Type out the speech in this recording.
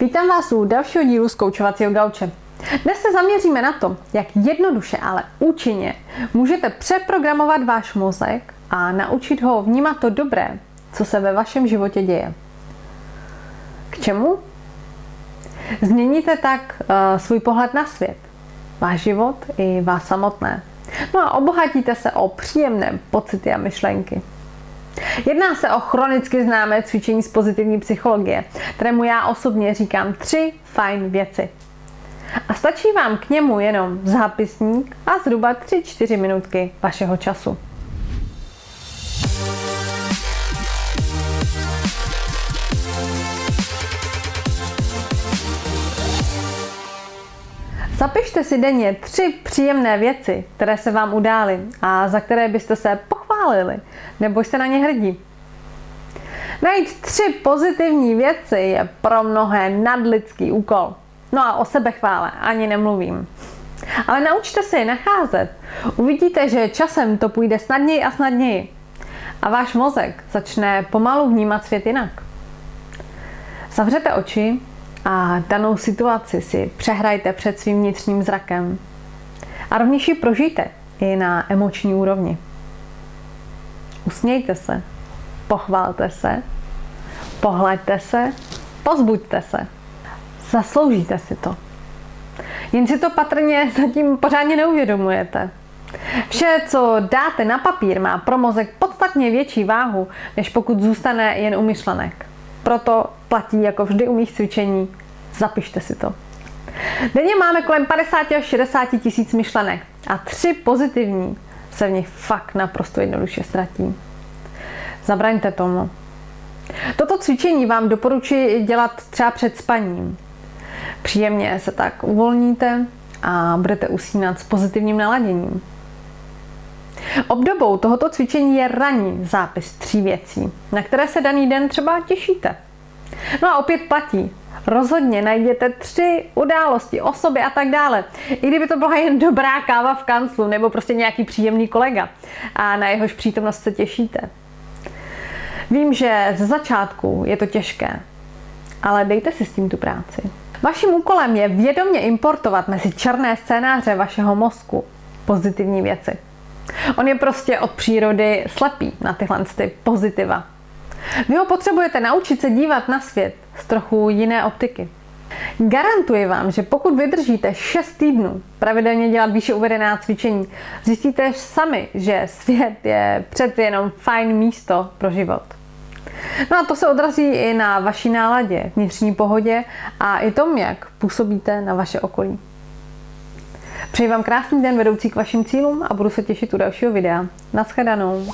Vítám vás u dalšího dílu z Koučovacího gauče. Dnes se zaměříme na to, jak jednoduše, ale účinně můžete přeprogramovat váš mozek a naučit ho vnímat to dobré, co se ve vašem životě děje. K čemu? Změníte tak uh, svůj pohled na svět, váš život i vás samotné. No a obohatíte se o příjemné pocity a myšlenky. Jedná se o chronicky známé cvičení z pozitivní psychologie, kterému já osobně říkám tři fajn věci. A stačí vám k němu jenom zápisník a zhruba 3-4 minutky vašeho času. Zapište si denně tři příjemné věci, které se vám udály a za které byste se pochválili, nebo jste na ně hrdí. Najít tři pozitivní věci je pro mnohé nadlidský úkol. No a o sebechvále ani nemluvím. Ale naučte se je nacházet. Uvidíte, že časem to půjde snadněji a snadněji. A váš mozek začne pomalu vnímat svět jinak. Zavřete oči a danou situaci si přehrajte před svým vnitřním zrakem. A rovněž ji prožijte i na emoční úrovni. Usmějte se, pochvalte se, pohleďte se, pozbuďte se. Zasloužíte si to. Jen si to patrně zatím pořádně neuvědomujete. Vše, co dáte na papír, má pro mozek podstatně větší váhu, než pokud zůstane jen u myšlenek. Proto platí jako vždy u mých cvičení, zapište si to. Denně máme kolem 50 až 60 tisíc myšlenek a tři pozitivní se v nich fakt naprosto jednoduše ztratí. Zabraňte tomu. Toto cvičení vám doporučuji dělat třeba před spaním. Příjemně se tak uvolníte a budete usínat s pozitivním naladěním. Obdobou tohoto cvičení je ranní zápis tří věcí, na které se daný den třeba těšíte. No a opět platí, rozhodně najděte tři události, osoby a tak dále. I kdyby to byla jen dobrá káva v kanclu nebo prostě nějaký příjemný kolega a na jehož přítomnost se těšíte. Vím, že ze začátku je to těžké, ale dejte si s tím tu práci. Vaším úkolem je vědomě importovat mezi černé scénáře vašeho mozku pozitivní věci. On je prostě od přírody slepý na tyhle ty pozitiva. Vy ho potřebujete naučit se dívat na svět z trochu jiné optiky. Garantuji vám, že pokud vydržíte 6 týdnů pravidelně dělat výše uvedená cvičení, zjistíte sami, že svět je přece jenom fajn místo pro život. No a to se odrazí i na vaší náladě, vnitřní pohodě a i tom, jak působíte na vaše okolí. Přeji vám krásný den vedoucí k vašim cílům a budu se těšit u dalšího videa. Naschledanou.